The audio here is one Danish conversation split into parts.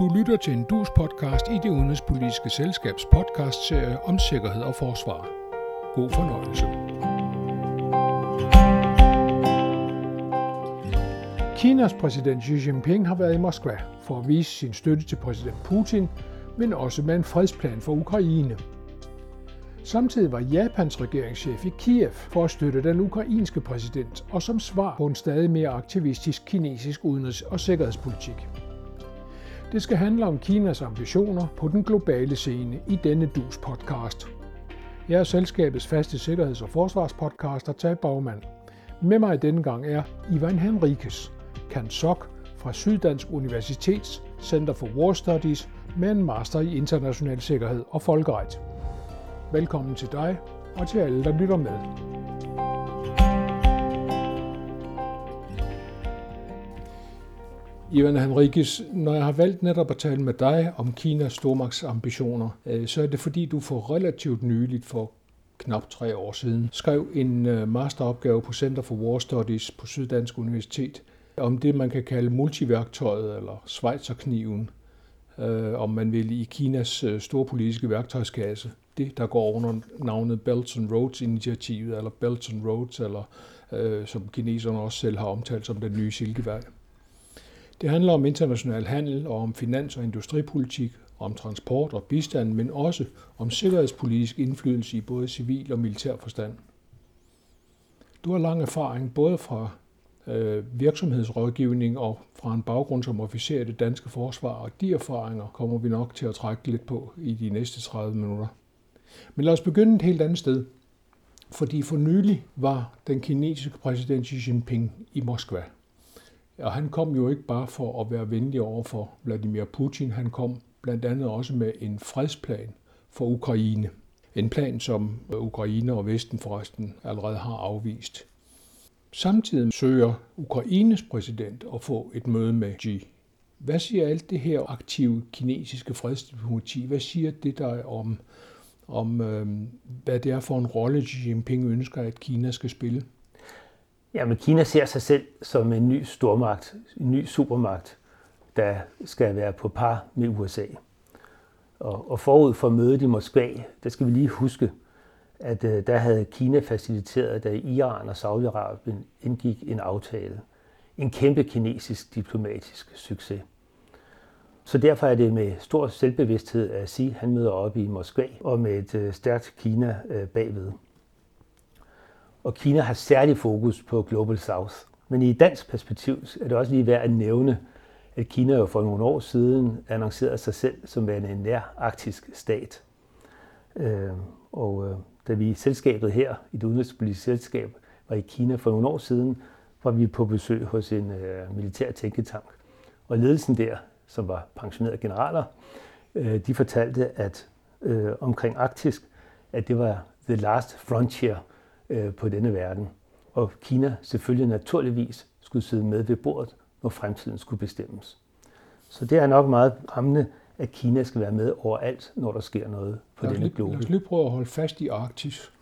Du lytter til en dus podcast i det udenrigspolitiske selskabs podcastserie om sikkerhed og forsvar. God fornøjelse. Kinas præsident Xi Jinping har været i Moskva for at vise sin støtte til præsident Putin, men også med en fredsplan for Ukraine. Samtidig var Japans regeringschef i Kiev for at støtte den ukrainske præsident og som svar på en stadig mere aktivistisk kinesisk udenrigs- og sikkerhedspolitik. Det skal handle om Kinas ambitioner på den globale scene i denne DUS podcast. Jeg er selskabets faste sikkerheds- og forsvarspodcaster Tag Bagmand. Med mig denne gang er Ivan Henriques, Sok fra Syddansk Universitets Center for War Studies med en master i international sikkerhed og folkeret. Velkommen til dig og til alle, der lytter med. Ivan Henrikis, når jeg har valgt netop at tale med dig om Kinas stormagtsambitioner, øh, så er det fordi, du for relativt nyligt, for knap tre år siden, skrev en øh, masteropgave på Center for War Studies på Syddansk Universitet om det, man kan kalde multiværktøjet eller Schweizerkniven, øh, om man vil, i Kinas øh, store politiske værktøjskasse. Det, der går under navnet Belt and Roads-initiativet, eller Belt and Roads, eller øh, som kineserne også selv har omtalt som den nye silkevej. Det handler om international handel og om finans- og industripolitik, om transport og bistand, men også om sikkerhedspolitisk indflydelse i både civil og militær forstand. Du har lang erfaring både fra øh, virksomhedsrådgivning og fra en baggrund som officer i det danske forsvar, og de erfaringer kommer vi nok til at trække lidt på i de næste 30 minutter. Men lad os begynde et helt andet sted. Fordi for nylig var den kinesiske præsident Xi Jinping i Moskva. Og han kom jo ikke bare for at være venlig over for Vladimir Putin, han kom blandt andet også med en fredsplan for Ukraine. En plan, som Ukraine og Vesten forresten allerede har afvist. Samtidig søger Ukraines præsident at få et møde med Xi. Hvad siger alt det her aktive kinesiske fredsdiplomati? Hvad siger det der om, om øh, hvad det er for en rolle Xi Jinping ønsker, at Kina skal spille? Jamen, Kina ser sig selv som en ny stormagt, en ny supermagt, der skal være på par med USA. Og, og forud for mødet i Moskva, der skal vi lige huske, at uh, der havde Kina faciliteret, da Iran og Saudi-Arabien indgik en aftale. En kæmpe kinesisk diplomatisk succes. Så derfor er det med stor selvbevidsthed at sige, at han møder op i Moskva og med et uh, stærkt Kina uh, bagved. Og Kina har særlig fokus på Global South. Men i dansk perspektiv er det også lige værd at nævne, at Kina jo for nogle år siden annoncerede sig selv som værende en nær arktisk stat. Øh, og øh, da vi i selskabet her, i det udenrigspolitiske selskab, var i Kina for nogle år siden, var vi på besøg hos en øh, militær tænketank. Og ledelsen der, som var pensionerede generaler, de fortalte, at omkring Arktisk, at det var the last frontier øh, på denne verden. Og Kina selvfølgelig naturligvis skulle sidde med ved bordet, når fremtiden skulle bestemmes. Så det er nok meget rammende, at Kina skal være med overalt, når der sker noget på denne lige, globe. Lad os lige prøve at holde fast i Arktis.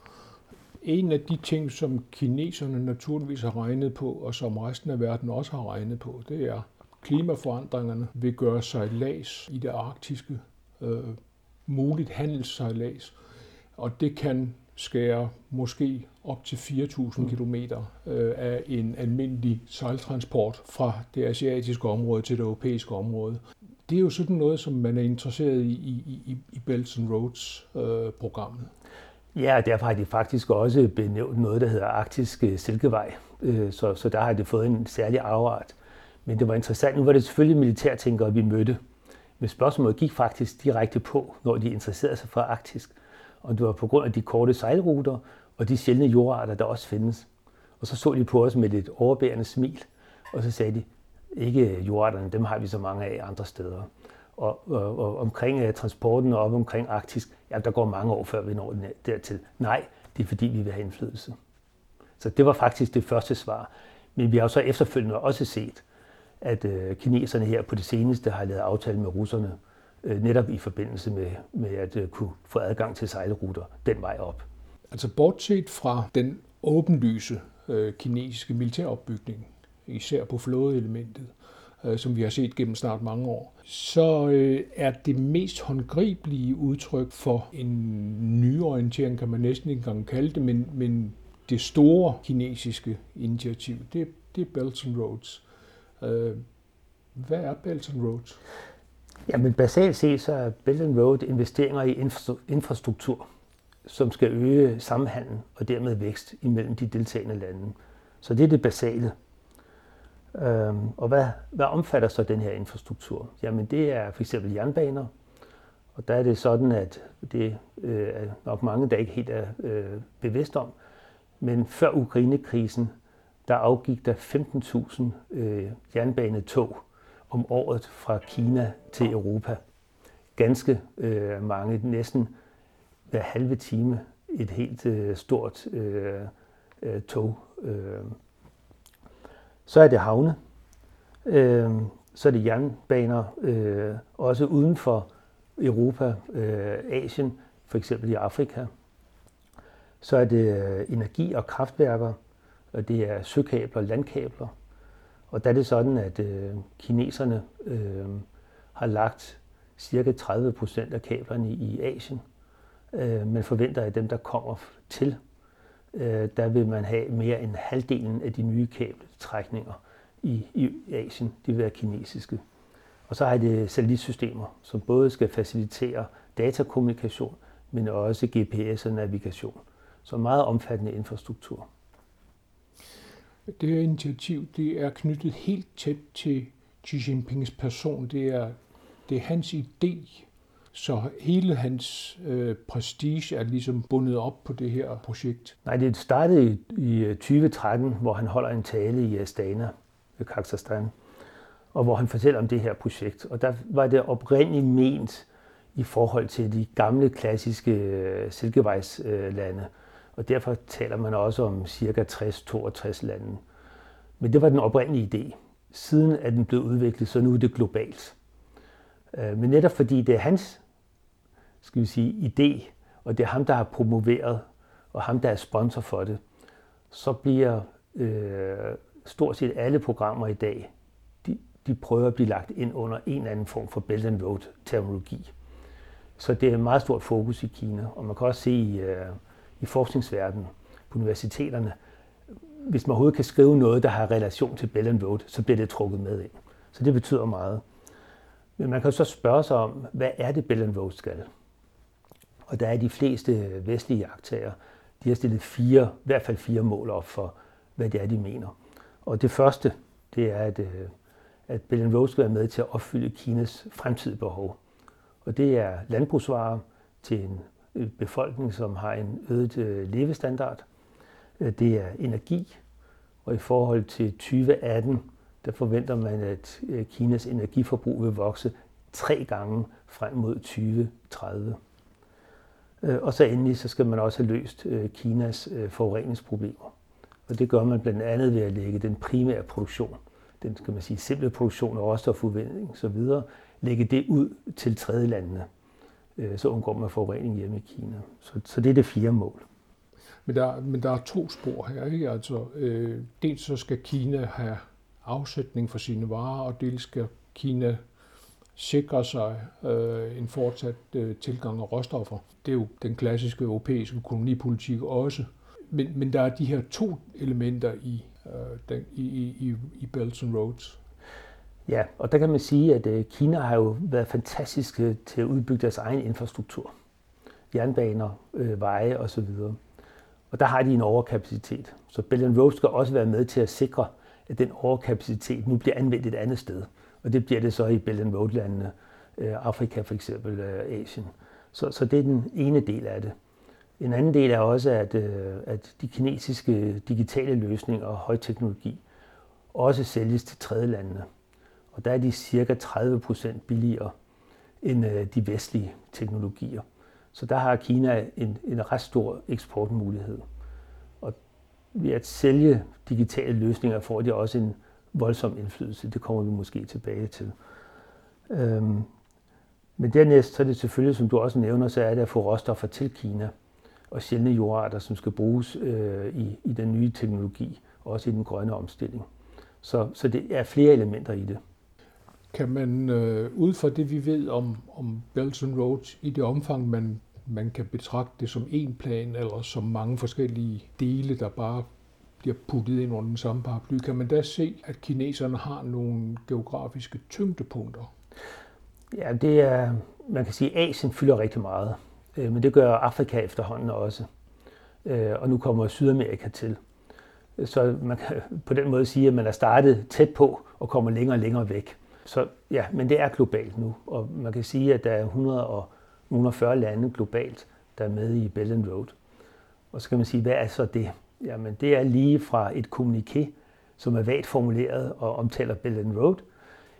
En af de ting, som kineserne naturligvis har regnet på, og som resten af verden også har regnet på, det er, klimaforandringerne vil gøre sig las i det arktiske, øh, muligt handelssejlads. Og det kan skære måske op til 4.000 mm. km øh, af en almindelig sejltransport fra det asiatiske område til det europæiske område. Det er jo sådan noget, som man er interesseret i i, i, i Belt and Roads-programmet. Øh, ja, og derfor har de faktisk også benævnt noget, der hedder Arktisk Silkevej. Øh, så, så der har det fået en særlig afart. Men det var interessant. Nu var det selvfølgelig militærtænkere, vi mødte. Men spørgsmålet gik faktisk direkte på, når de interesserede sig for Arktisk og det var på grund af de korte sejlruter og de sjældne jordarter, der også findes. Og så så de på os med et overbærende smil, og så sagde de, ikke jordarterne, dem har vi så mange af andre steder. Og, og, og omkring øh, transporten og op omkring Arktis, ja, der går mange år, før vi når dertil. Nej, det er fordi, vi vil have indflydelse. Så det var faktisk det første svar. Men vi har jo så efterfølgende også set, at øh, kineserne her på det seneste har lavet aftale med russerne Øh, netop i forbindelse med, med at øh, kunne få adgang til sejlruter den vej op. Altså bortset fra den åbenlyse øh, kinesiske militæropbygning, især på flådeelementet, øh, som vi har set gennem snart mange år, så øh, er det mest håndgribelige udtryk for en nyorientering, kan man næsten ikke engang kalde det, men, men det store kinesiske initiativ, det, det er Belt and Roads. Øh, hvad er Belt and Roads? Jamen basalt set så er Belt and Road investeringer i infrastruktur, som skal øge samhandel og dermed vækst imellem de deltagende lande. Så det er det basale. Øhm, og hvad, hvad omfatter så den her infrastruktur? Jamen det er for eksempel jernbaner, og der er det sådan, at det øh, er nok mange, der ikke helt er øh, bevidst om, men før Ukrainekrisen, der afgik der 15.000 øh, jernbanetog om året fra Kina til Europa. Ganske øh, mange, næsten hver halve time et helt øh, stort øh, øh, tog. Øh. Så er det havne. Øh, så er det jernbaner, øh, også uden for Europa, øh, Asien, for eksempel i Afrika. Så er det øh, energi- og kraftværker, og det er søkabler, landkabler. Og der er det sådan, at øh, kineserne øh, har lagt cirka 30 procent af kablerne i Asien. Øh, man forventer, at dem, der kommer til, øh, der vil man have mere end halvdelen af de nye kabeltrækninger i, i Asien. De vil være kinesiske. Og så har det satellitsystemer, som både skal facilitere datakommunikation, men også GPS og navigation. Så meget omfattende infrastruktur. Det her initiativ det er knyttet helt tæt til Xi Jinpings person. Det er, det er hans idé, så hele hans øh, prestige er ligesom bundet op på det her projekt. Nej, det startede i, i øh, 2013, hvor han holder en tale i øh, Astana ved Kazakhstan, og hvor han fortæller om det her projekt. Og der var det oprindeligt ment i forhold til de gamle klassiske øh, silkevejslande. Og derfor taler man også om cirka 60-62 lande. Men det var den oprindelige idé. Siden er den blevet udviklet, så nu er det globalt. Øh, men netop fordi det er hans skal vi sige, idé, og det er ham, der har promoveret, og ham, der er sponsor for det, så bliver øh, stort set alle programmer i dag, de, de prøver at blive lagt ind under en eller anden form for Belt and Road terminologi. Så det er et meget stort fokus i Kina, og man kan også se i, øh, i forskningsverdenen på universiteterne, hvis man overhovedet kan skrive noget, der har relation til Bell and Road, så bliver det trukket med ind. Så det betyder meget. Men man kan så spørge sig om, hvad er det Bell and Road skal? Og der er de fleste vestlige jagttager, de har stillet fire, i hvert fald fire mål op for, hvad det er, de mener. Og det første, det er, at, øh, at Bell and Road skal være med til at opfylde Kinas fremtidige behov. Og det er landbrugsvarer til en befolkning, som har en øget øh, levestandard. Øh, det er energi, og i forhold til 2018, der forventer man, at øh, Kinas energiforbrug vil vokse tre gange frem mod 2030. Og så endelig så skal man også have løst Kinas forureningsproblemer. Og det gør man blandt andet ved at lægge den primære produktion, den skal man sige simple produktion og råstofudvinding osv., lægge det ud til tredje landene. Øh, så undgår man forurening hjemme i Kina. Så, så det er det fire mål. Men der, men der er to spor her. Ikke? Altså, øh, dels så skal Kina have afsætning for sine varer, og dels skal Kina sikre sig øh, en fortsat øh, tilgang af råstoffer. Det er jo den klassiske europæiske kolonipolitik også. Men, men der er de her to elementer i, øh, den, i, i, i Belt and Roads. Ja, og der kan man sige, at øh, Kina har jo været fantastiske øh, til at udbygge deres egen infrastruktur. Jernbaner, øh, veje osv. Og der har de en overkapacitet. Så Belt and Road skal også være med til at sikre, at den overkapacitet nu bliver anvendt et andet sted. Og det bliver det så i Belt and Road-landene, øh, Afrika for eksempel, øh, Asien. Så, så det er den ene del af det. En anden del er også, at, øh, at de kinesiske digitale løsninger og højteknologi også sælges til tredje landene. Og der er de cirka 30 procent billigere end øh, de vestlige teknologier. Så der har Kina en, en ret stor eksportmulighed. Og ved at sælge digitale løsninger får de også en voldsom indflydelse. Det kommer vi måske tilbage til. Øhm, men dernæst så er det selvfølgelig, som du også nævner, så er det at få råstoffer til Kina og sjældne jordarter, som skal bruges øh, i, i den nye teknologi, også i den grønne omstilling. Så, så det er flere elementer i det. Kan man øh, ud fra det, vi ved om, om Belt and Road, i det omfang, man, man kan betragte det som en plan, eller som mange forskellige dele, der bare bliver puttet ind under den samme paraply, kan man da se, at kineserne har nogle geografiske tyngdepunkter? Ja, det er, man kan sige, at Asien fylder rigtig meget, øh, men det gør Afrika efterhånden også. Øh, og nu kommer Sydamerika til. Så man kan på den måde sige, at man er startet tæt på og kommer længere og længere væk. Så ja, men det er globalt nu, og man kan sige, at der er 140 lande globalt, der er med i Belt and Road. Og så kan man sige, hvad er så det? Jamen det er lige fra et kommuniké, som er vagt formuleret og omtaler Belt and Road,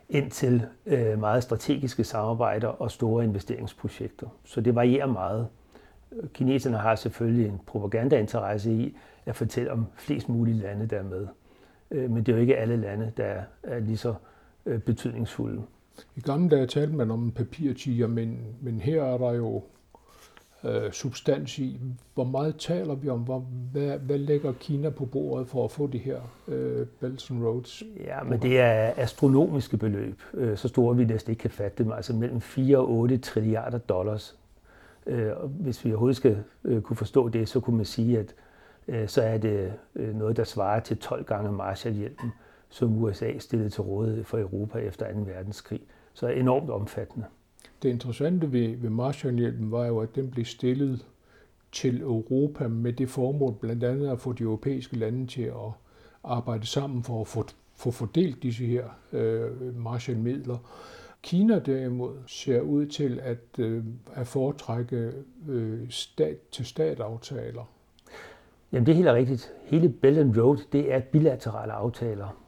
ind til øh, meget strategiske samarbejder og store investeringsprojekter. Så det varierer meget. Kineserne har selvfølgelig en propagandainteresse i at fortælle om flest mulige lande, der er med. Øh, men det er jo ikke alle lande, der er lige så øh, betydningsfulde. I gamle dage talte man om papirtiger, men, men her er der jo øh, substans i. Hvor meget taler vi om? Hvor, hvad, hvad lægger Kina på bordet for at få de her øh, Belt and Roads? Ja, men det er astronomiske beløb. Øh, så store vi næsten ikke kan fatte dem. Altså mellem 4 og 8 trilliarder dollars. Øh, hvis vi overhovedet skal øh, kunne forstå det, så kunne man sige, at øh, så er det øh, noget, der svarer til 12 gange Marshallhjælpen, som USA stillede til rådighed for Europa efter 2. verdenskrig. Så enormt omfattende. Det interessante ved, ved Marshallhjælpen var jo, at den blev stillet til Europa med det formål blandt andet at få de europæiske lande til at arbejde sammen for at få, få fordelt disse her øh, Marshallmidler. Kina derimod ser ud til at, øh, at foretrække øh, stat-til-stat-aftaler. Jamen det er helt rigtigt. Hele Belt and Road, det er bilaterale aftaler.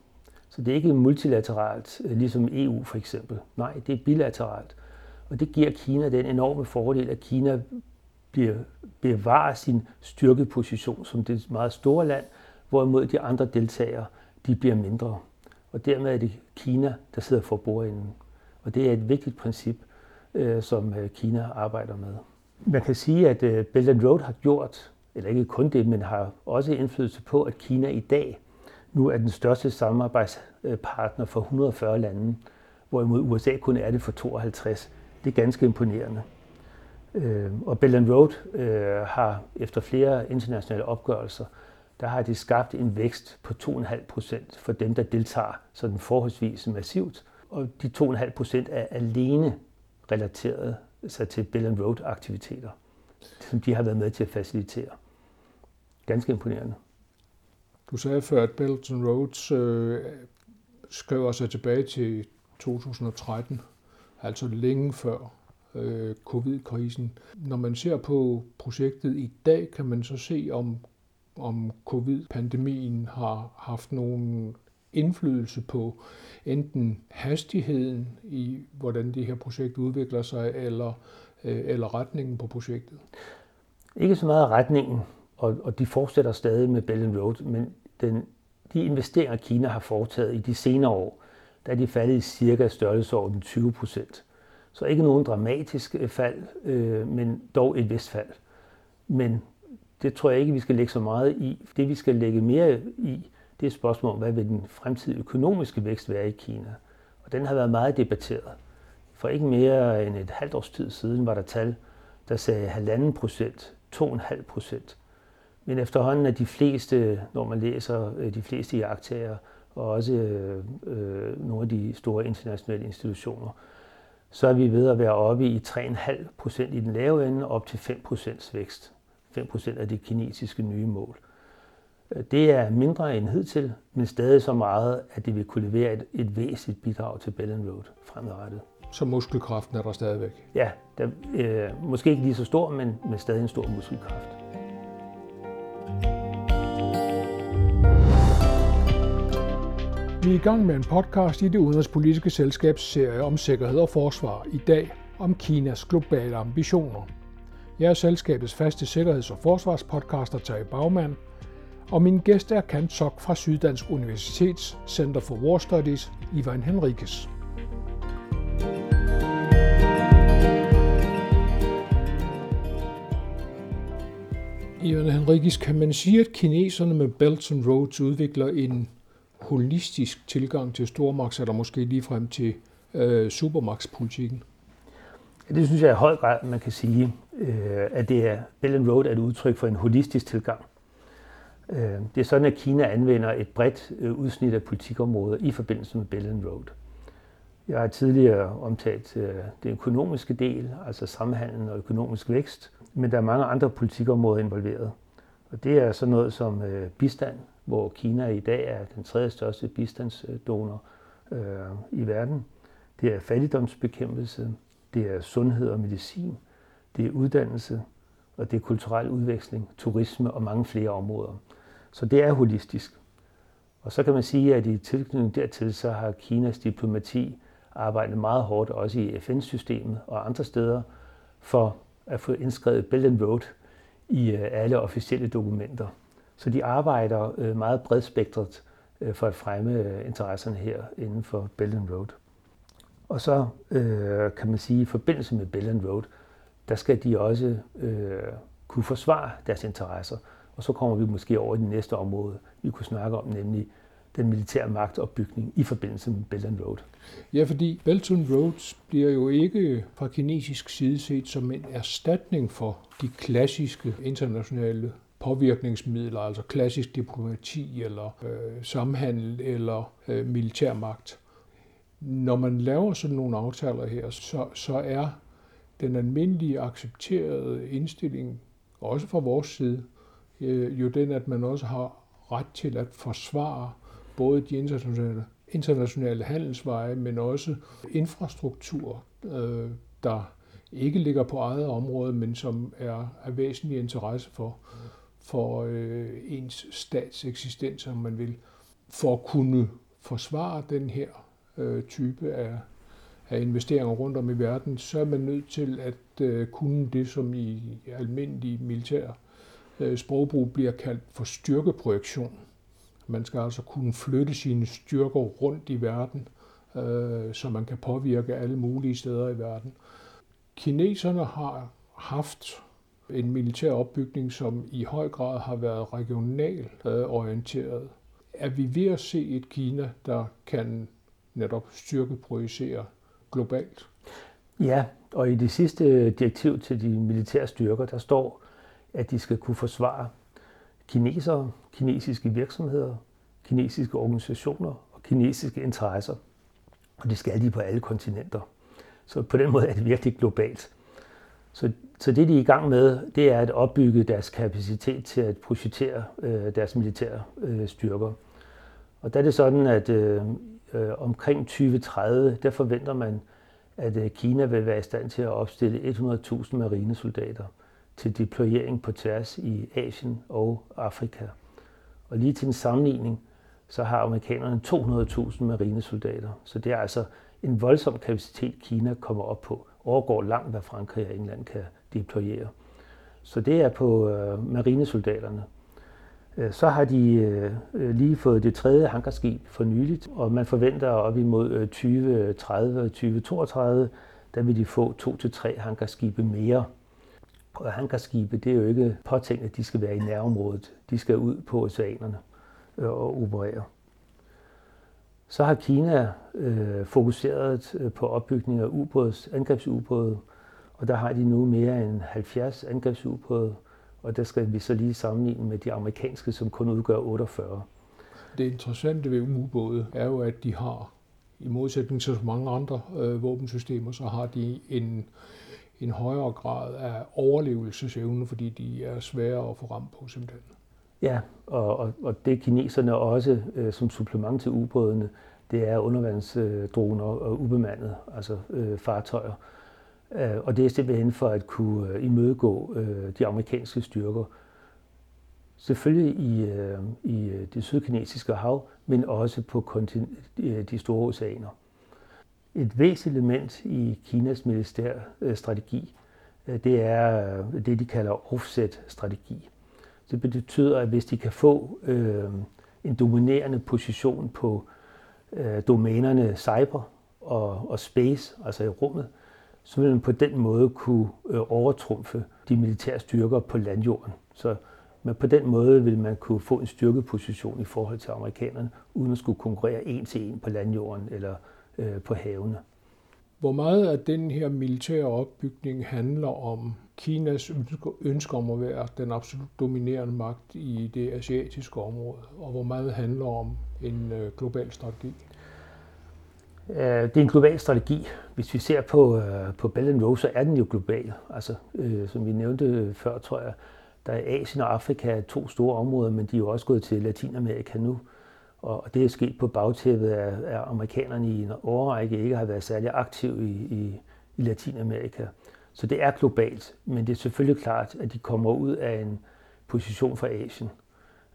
Så det er ikke multilateralt, øh, ligesom EU for eksempel. Nej, det er bilateralt. Og det giver Kina den enorme fordel, at Kina bliver, bevarer sin styrkeposition som det meget store land, hvorimod de andre deltagere de bliver mindre. Og dermed er det Kina, der sidder for bordenden. Og det er et vigtigt princip, øh, som øh, Kina arbejder med. Man kan sige, at øh, Belt and Road har gjort, eller ikke kun det, men har også indflydelse på, at Kina i dag nu er den største samarbejdspartner for 140 lande, hvorimod USA kun er det for 52. Det er ganske imponerende. Øh, og Belt and Road øh, har efter flere internationale opgørelser, der har de skabt en vækst på 2,5 procent for dem, der deltager sådan forholdsvis massivt og de 2,5 procent er alene relateret sig til Bell and Road aktiviteter, som de har været med til at facilitere. Ganske imponerende. Du sagde før, at Belt and Roads øh, skriver sig tilbage til 2013, altså længe før øh, covid-krisen. Når man ser på projektet i dag, kan man så se, om, om covid-pandemien har haft nogen indflydelse på enten hastigheden i, hvordan det her projekt udvikler sig, eller, øh, eller retningen på projektet? Ikke så meget retningen, og, og de fortsætter stadig med Bell Road, men den, de investeringer, Kina har foretaget i de senere år, der er de faldet i cirka størrelsesorden 20 procent. Så ikke nogen dramatisk øh, fald, øh, men dog et vist fald. Men det tror jeg ikke, vi skal lægge så meget i. Det vi skal lægge mere i, det er spørgsmålet om, hvad vil den fremtidige økonomiske vækst være i Kina? Og den har været meget debatteret. For ikke mere end et halvt års tid siden var der tal, der sagde 1,5 procent, 2,5 procent. Men efterhånden er de fleste, når man læser øh, de fleste jagttager, og også øh, øh, nogle af de store internationale institutioner, så er vi ved at være oppe i 3,5 procent i den lave ende, op til 5 procents vækst. 5 procent af det kinesiske nye mål. Det er mindre end hidtil, men stadig så meget, at det vil kunne levere et, et væsentligt bidrag til Bell Road fremadrettet. Så muskelkraften er der stadigvæk? Ja, der, øh, måske ikke lige så stor, men med stadig en stor muskelkraft. Vi er i gang med en podcast i det udenrigspolitiske selskabs serie om sikkerhed og forsvar. I dag om Kinas globale ambitioner. Jeg er selskabets faste sikkerheds- og forsvarspodcaster Terje Bagmand – og min gæst er Kant Sok fra Syddansk Universitets Center for War Studies, Ivan Henriques. Ivan Henriques, kan man sige, at kineserne med Belt and Roads udvikler en holistisk tilgang til stormagt, eller måske ligefrem til øh, supermagtspolitikken? Det synes jeg i høj grad, man kan sige, øh, at det er, Belt and Road er et udtryk for en holistisk tilgang. Øh, det er sådan, at Kina anvender et bredt øh, udsnit af politikområder i forbindelse med Belt and Road. Jeg har tidligere omtalt øh, den økonomiske del, altså samhandel og økonomisk vækst, men der er mange andre politikområder involveret. Og det er sådan noget som øh, bistand, hvor Kina i dag er den tredje største bistandsdonor øh, i verden. Det er fattigdomsbekæmpelse, det er sundhed og medicin, det er uddannelse, og det er kulturel udveksling, turisme og mange flere områder. Så det er holistisk. Og så kan man sige, at i tilknytning dertil, så har Kinas diplomati arbejdet meget hårdt, også i FN-systemet og andre steder, for at få indskrevet Belt and Road i øh, alle officielle dokumenter. Så de arbejder øh, meget bredspektret øh, for at fremme øh, interesserne her inden for Belt and Road. Og så kan man sige, at i forbindelse med Belt and Road, der skal de også kunne forsvare deres interesser. Og så kommer vi måske over i det næste område, vi kunne snakke om, nemlig den militære magtopbygning i forbindelse med Belt and Road. Ja, fordi Belt and Road bliver jo ikke fra kinesisk side set som en erstatning for de klassiske internationale påvirkningsmidler, altså klassisk diplomati eller øh, samhandel eller øh, militærmagt. Når man laver sådan nogle aftaler her, så, så er den almindelige accepterede indstilling, også fra vores side, øh, jo den, at man også har ret til at forsvare både de internationale, internationale handelsveje, men også infrastruktur, øh, der ikke ligger på eget område, men som er af væsentlig interesse for, for øh, ens stats eksistens, om man vil, for at kunne forsvare den her øh, type af, af investeringer rundt om i verden, så er man nødt til at øh, kunne det, som i almindelig militær øh, sprogbrug bliver kaldt for styrkeprojektion. Man skal altså kunne flytte sine styrker rundt i verden, øh, så man kan påvirke alle mulige steder i verden. Kineserne har haft en militær opbygning, som i høj grad har været regional øh, orienteret. Er vi ved at se et Kina, der kan netop styrkeprojicere globalt? Ja, og i det sidste direktiv til de militære styrker, der står, at de skal kunne forsvare kinesere, kinesiske virksomheder, kinesiske organisationer og kinesiske interesser. Og det skal de på alle kontinenter. Så på den måde er det virkelig globalt. Så, så det, de er i gang med, det er at opbygge deres kapacitet til at projektere øh, deres militære øh, styrker. Og der er det sådan, at øh, øh, omkring 2030, der forventer man, at øh, Kina vil være i stand til at opstille 100.000 marinesoldater til deployering på tværs i Asien og Afrika. Og lige til en sammenligning, så har amerikanerne 200.000 marinesoldater. Så det er altså en voldsom kapacitet, Kina kommer op på. Overgår langt, hvad Frankrig og England kan deployere. Så det er på øh, marinesoldaterne. Øh, så har de øh, lige fået det tredje hangarskib for nyligt, og man forventer op imod øh, 2030 og 2032, der vil de få to til tre hangarskibe mere. Og hangarskibe, det er jo ikke påtænkt, at de skal være i nærområdet. De skal ud på oceanerne øh, og operere. Så har Kina øh, fokuseret øh, på opbygning af ubåds, angrebsubåde, og der har de nu mere end 70 angrebsubåde, og der skal vi så lige sammenligne med de amerikanske, som kun udgør 48. Det interessante ved ubåde er jo, at de har, i modsætning til så mange andre øh, våbensystemer, så har de en, en højere grad af overlevelsesevne, fordi de er svære at få ramt på simpelthen. Ja, og, og, og det kineserne også øh, som supplement til ubådene, det er undervandsdroner og ubemandet, altså øh, fartøjer. Øh, og det er simpelthen for at kunne øh, imødegå øh, de amerikanske styrker. Selvfølgelig i, øh, i øh, det sydkinesiske hav, men også på øh, de store oceaner. Et væsentligt element i Kinas militærstrategi, øh, det er det, de kalder offset-strategi. Det betyder, at hvis de kan få øh, en dominerende position på øh, domænerne cyber og, og space, altså i rummet, så vil man på den måde kunne øh, overtrumfe de militære styrker på landjorden. Så men på den måde vil man kunne få en styrkeposition i forhold til amerikanerne, uden at skulle konkurrere en til en på landjorden eller øh, på havene. Hvor meget af den her militære opbygning handler om Kinas ønske om at være den absolut dominerende magt i det asiatiske område, og hvor meget handler om en øh, global strategi? Det er en global strategi. Hvis vi ser på, øh, på Belt and Road, så er den jo global. Altså, øh, som vi nævnte før, tror jeg, der er Asien og Afrika to store områder, men de er jo også gået til Latinamerika nu. Og det er sket på bagtæppet af, at amerikanerne i en årrække ikke har været særlig aktive i, i, i Latinamerika. Så det er globalt, men det er selvfølgelig klart, at de kommer ud af en position fra Asien.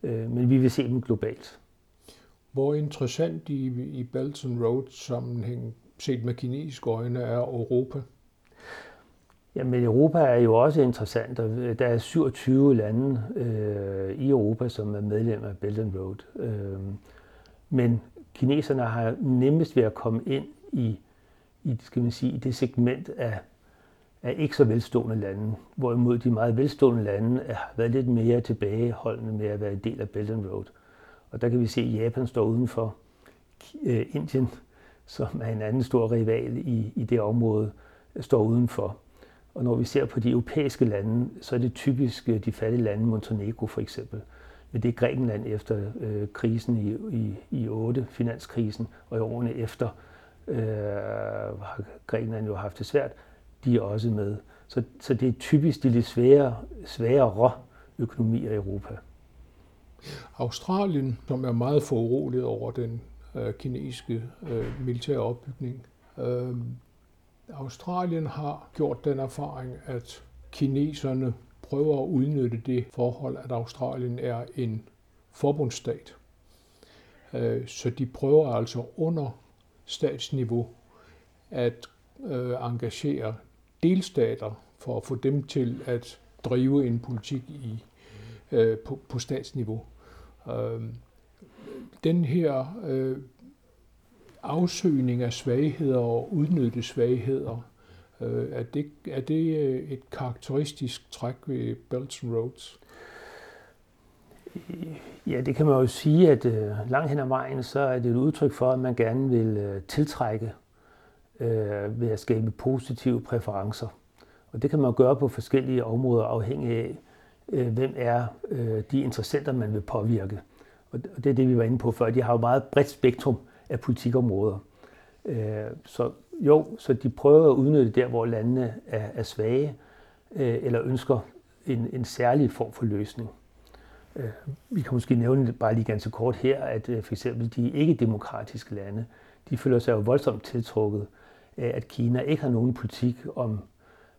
Øh, men vi vil se dem globalt. Hvor interessant i, i Belt and Road sammenhæng, set med kinesiske øjne, er Europa? Jamen Europa er jo også interessant, og der er 27 lande øh, i Europa, som er medlemmer af Belt and Road. Øh, men kineserne har nemmest ved at komme ind i, i, skal man sige, i det segment af, af ikke så velstående lande, hvorimod de meget velstående lande har været lidt mere tilbageholdende med at være en del af Belt and Road. Og der kan vi se, at Japan står udenfor. Øh, Indien, som er en anden stor rival i, i det område, står udenfor. Og når vi ser på de europæiske lande, så er det typisk øh, de fattige lande, Montenegro for eksempel. Men det er Grækenland efter øh, krisen i, i, i 8, finanskrisen, og i årene efter øh, har Grækenland jo haft det svært. De er også med. Så, så det er typisk de lidt svære, sværere økonomier i Europa. Australien, som er meget foruroliget over den øh, kinesiske øh, militære opbygning, øh, Australien har gjort den erfaring, at kineserne prøver at udnytte det forhold, at Australien er en forbundsstat. Øh, så de prøver altså under statsniveau at øh, engagere delstater for at få dem til at drive en politik i, øh, på, på statsniveau. Den her afsøgning af svagheder og udnytte svagheder, Øh, er, det, er det øh, et karakteristisk træk ved Belt and Roads? Øh, ja, det kan man jo sige, at øh, langt hen ad vejen, så er det et udtryk for, at man gerne vil øh, tiltrække øh, ved at skabe positive præferencer. Og det kan man gøre på forskellige områder, afhængig af, øh, hvem er øh, de interessenter, man vil påvirke. Og det er det, vi var inde på før. De har jo meget bredt spektrum af politikområder. Øh, så jo, så de prøver at udnytte der, hvor landene er, er svage, øh, eller ønsker en, en særlig form for løsning. Øh, vi kan måske nævne bare lige ganske kort her, at øh, for eksempel de ikke-demokratiske lande, de føler sig jo voldsomt tiltrukket af, at Kina ikke har nogen politik om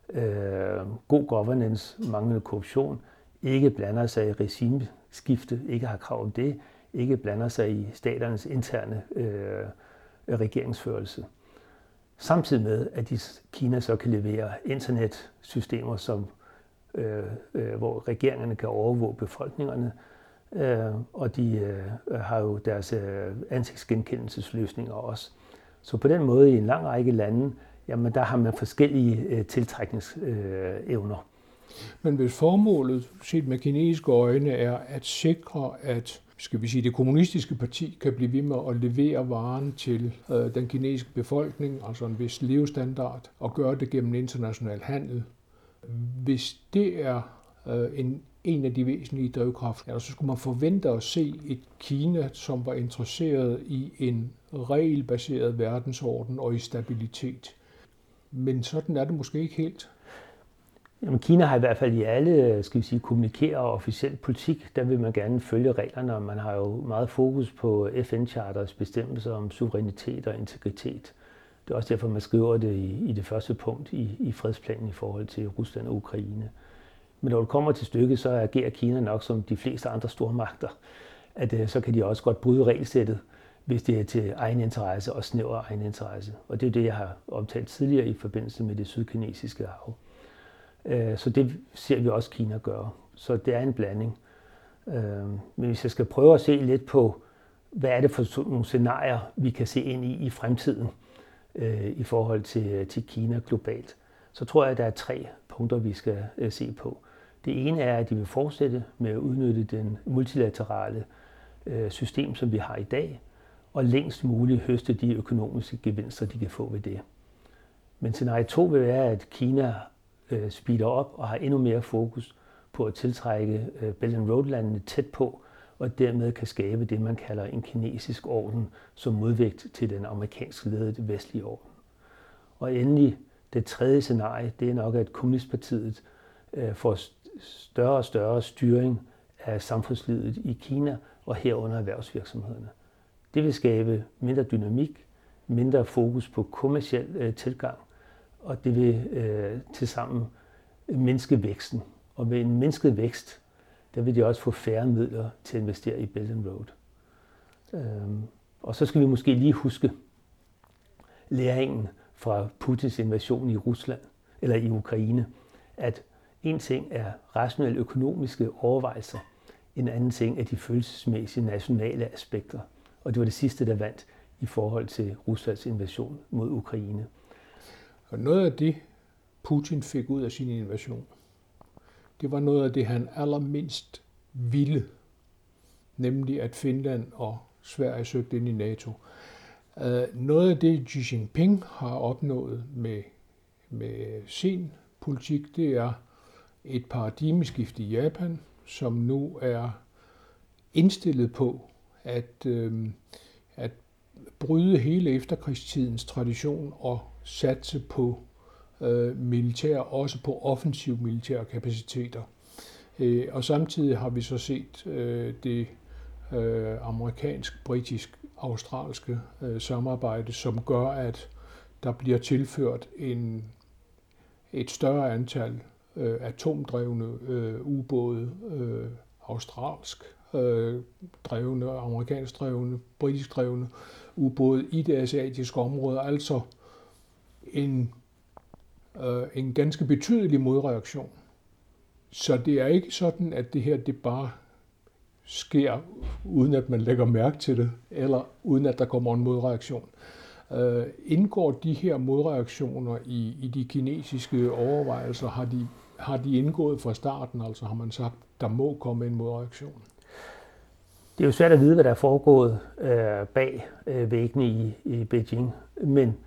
øh, god governance, manglende korruption, ikke blander sig i regimeskifte, ikke har krav om det, ikke blander sig i staternes interne øh, regeringsførelse. Samtidig med, at de, Kina så kan levere internetsystemer, som, øh, øh, hvor regeringerne kan overvåge befolkningerne, øh, og de øh, har jo deres øh, ansigtsgenkendelsesløsninger også. Så på den måde i en lang række lande, jamen der har man forskellige øh, tiltrækningsevner. Øh, Men hvis formålet, set med kinesiske øjne, er at sikre, at skal vi sige, det kommunistiske parti kan blive ved med at levere varen til øh, den kinesiske befolkning, altså en vis levestandard, og gøre det gennem international handel. Hvis det er øh, en, en af de væsentlige drivkræfter, så skulle man forvente at se et Kina, som var interesseret i en regelbaseret verdensorden og i stabilitet. Men sådan er det måske ikke helt. Jamen, Kina har i hvert fald i alle, øh, skal vi sige, kommunikere og officiel politik, der vil man gerne følge reglerne, og man har jo meget fokus på FN-charters bestemmelser om suverænitet og integritet. Det er også derfor, man skriver det i, i det første punkt i, i fredsplanen i forhold til Rusland og Ukraine. Men når det kommer til stykket, så agerer Kina nok som de fleste andre stormagter, at øh, så kan de også godt bryde regelsættet, hvis det er til egen interesse og snæver egen interesse. Og det er det, jeg har omtalt tidligere i forbindelse med det sydkinesiske hav. Øh, så det ser vi også Kina gøre. Så det er en blanding. Øh, men hvis jeg skal prøve at se lidt på, hvad er det for nogle scenarier, vi kan se ind i i fremtiden øh, i forhold til, til Kina globalt, så tror jeg, at der er tre punkter, vi skal øh, se på. Det ene er, at de vil fortsætte med at udnytte den multilaterale system, som vi har i dag, og længst muligt høste de økonomiske gevinster, de kan få ved det. Men scenarie 2 vil være, at Kina øh, speeder op og har endnu mere fokus på at tiltrække øh, Belt and Road-landene tæt på, og dermed kan skabe det, man kalder en kinesisk orden som modvægt til den amerikansk ledede vestlige orden. Og endelig det tredje scenarie, det er nok, at Kommunistpartiet øh, får større og større styring af samfundslivet i Kina og herunder erhvervsvirksomhederne. Det vil skabe mindre dynamik, mindre fokus på kommersiel øh, tilgang, og det vil øh, tilsammen mindske væksten. Og med en mindsket vækst, der vil de også få færre midler til at investere i Belt and Road. Øhm, og så skal vi måske lige huske læringen fra Putins invasion i Rusland eller i Ukraine, at en ting er rationelle økonomiske overvejelser, en anden ting er de følelsesmæssige nationale aspekter. Og det var det sidste, der vandt i forhold til Ruslands invasion mod Ukraine. Og noget af det, Putin fik ud af sin invasion, det var noget af det, han allermindst ville, nemlig at Finland og Sverige søgte ind i NATO. Øh, noget af det, Xi Jinping har opnået med, med sin politik, det er et paradigmeskift i Japan, som nu er indstillet på at, øh, at bryde hele efterkrigstidens tradition og satse på øh, militær, også på offensiv militære kapaciteter. Øh, og samtidig har vi så set øh, det øh, amerikansk, britisk, australske øh, samarbejde, som gør, at der bliver tilført en, et større antal øh, atomdrevne øh, ubåde, øh, australsk øh, drevne, amerikansk drevne, britisk drevne ubåde i det asiatiske område, altså en, øh, en ganske betydelig modreaktion. Så det er ikke sådan, at det her det bare sker, uden at man lægger mærke til det, eller uden at der kommer en modreaktion. Øh, indgår de her modreaktioner i, i de kinesiske overvejelser? Har de, har de indgået fra starten? Altså har man sagt, der må komme en modreaktion? Det er jo svært at vide, hvad der er foregået øh, bag øh, væggene i, i Beijing, men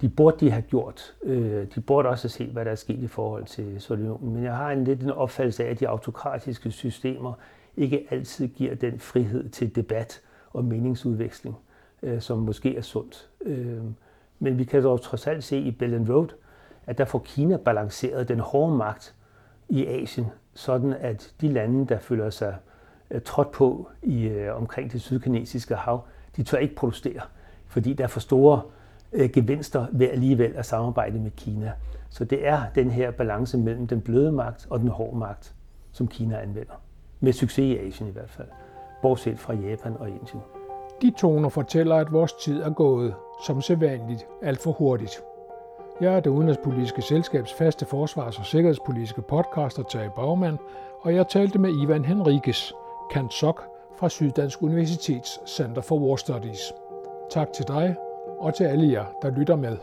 de burde de have gjort. Øh, de burde også have set, hvad der er sket i forhold til Sovjetunionen. Men jeg har en lidt en opfattelse af, at de autokratiske systemer ikke altid giver den frihed til debat og meningsudveksling, øh, som måske er sundt. Øh, men vi kan dog trods alt se i Belt and Road, at der får Kina balanceret den hårde magt i Asien, sådan at de lande, der føler sig øh, trådt på i øh, omkring det sydkinesiske hav, de tør ikke protestere, fordi der er for store øh, gevinster ved alligevel at samarbejde med Kina. Så det er den her balance mellem den bløde magt og den hårde magt, som Kina anvender. Med succes i Asien i hvert fald, bortset fra Japan og Indien. De toner fortæller, at vores tid er gået, som sædvanligt, alt for hurtigt. Jeg er det udenrigspolitiske selskabs faste forsvars- og sikkerhedspolitiske podcaster Tage Bagmand, og jeg talte med Ivan Henrikes, Kant Sok fra Syddansk Universitets Center for War Studies. Tak til dig og til alle jer, der lytter med.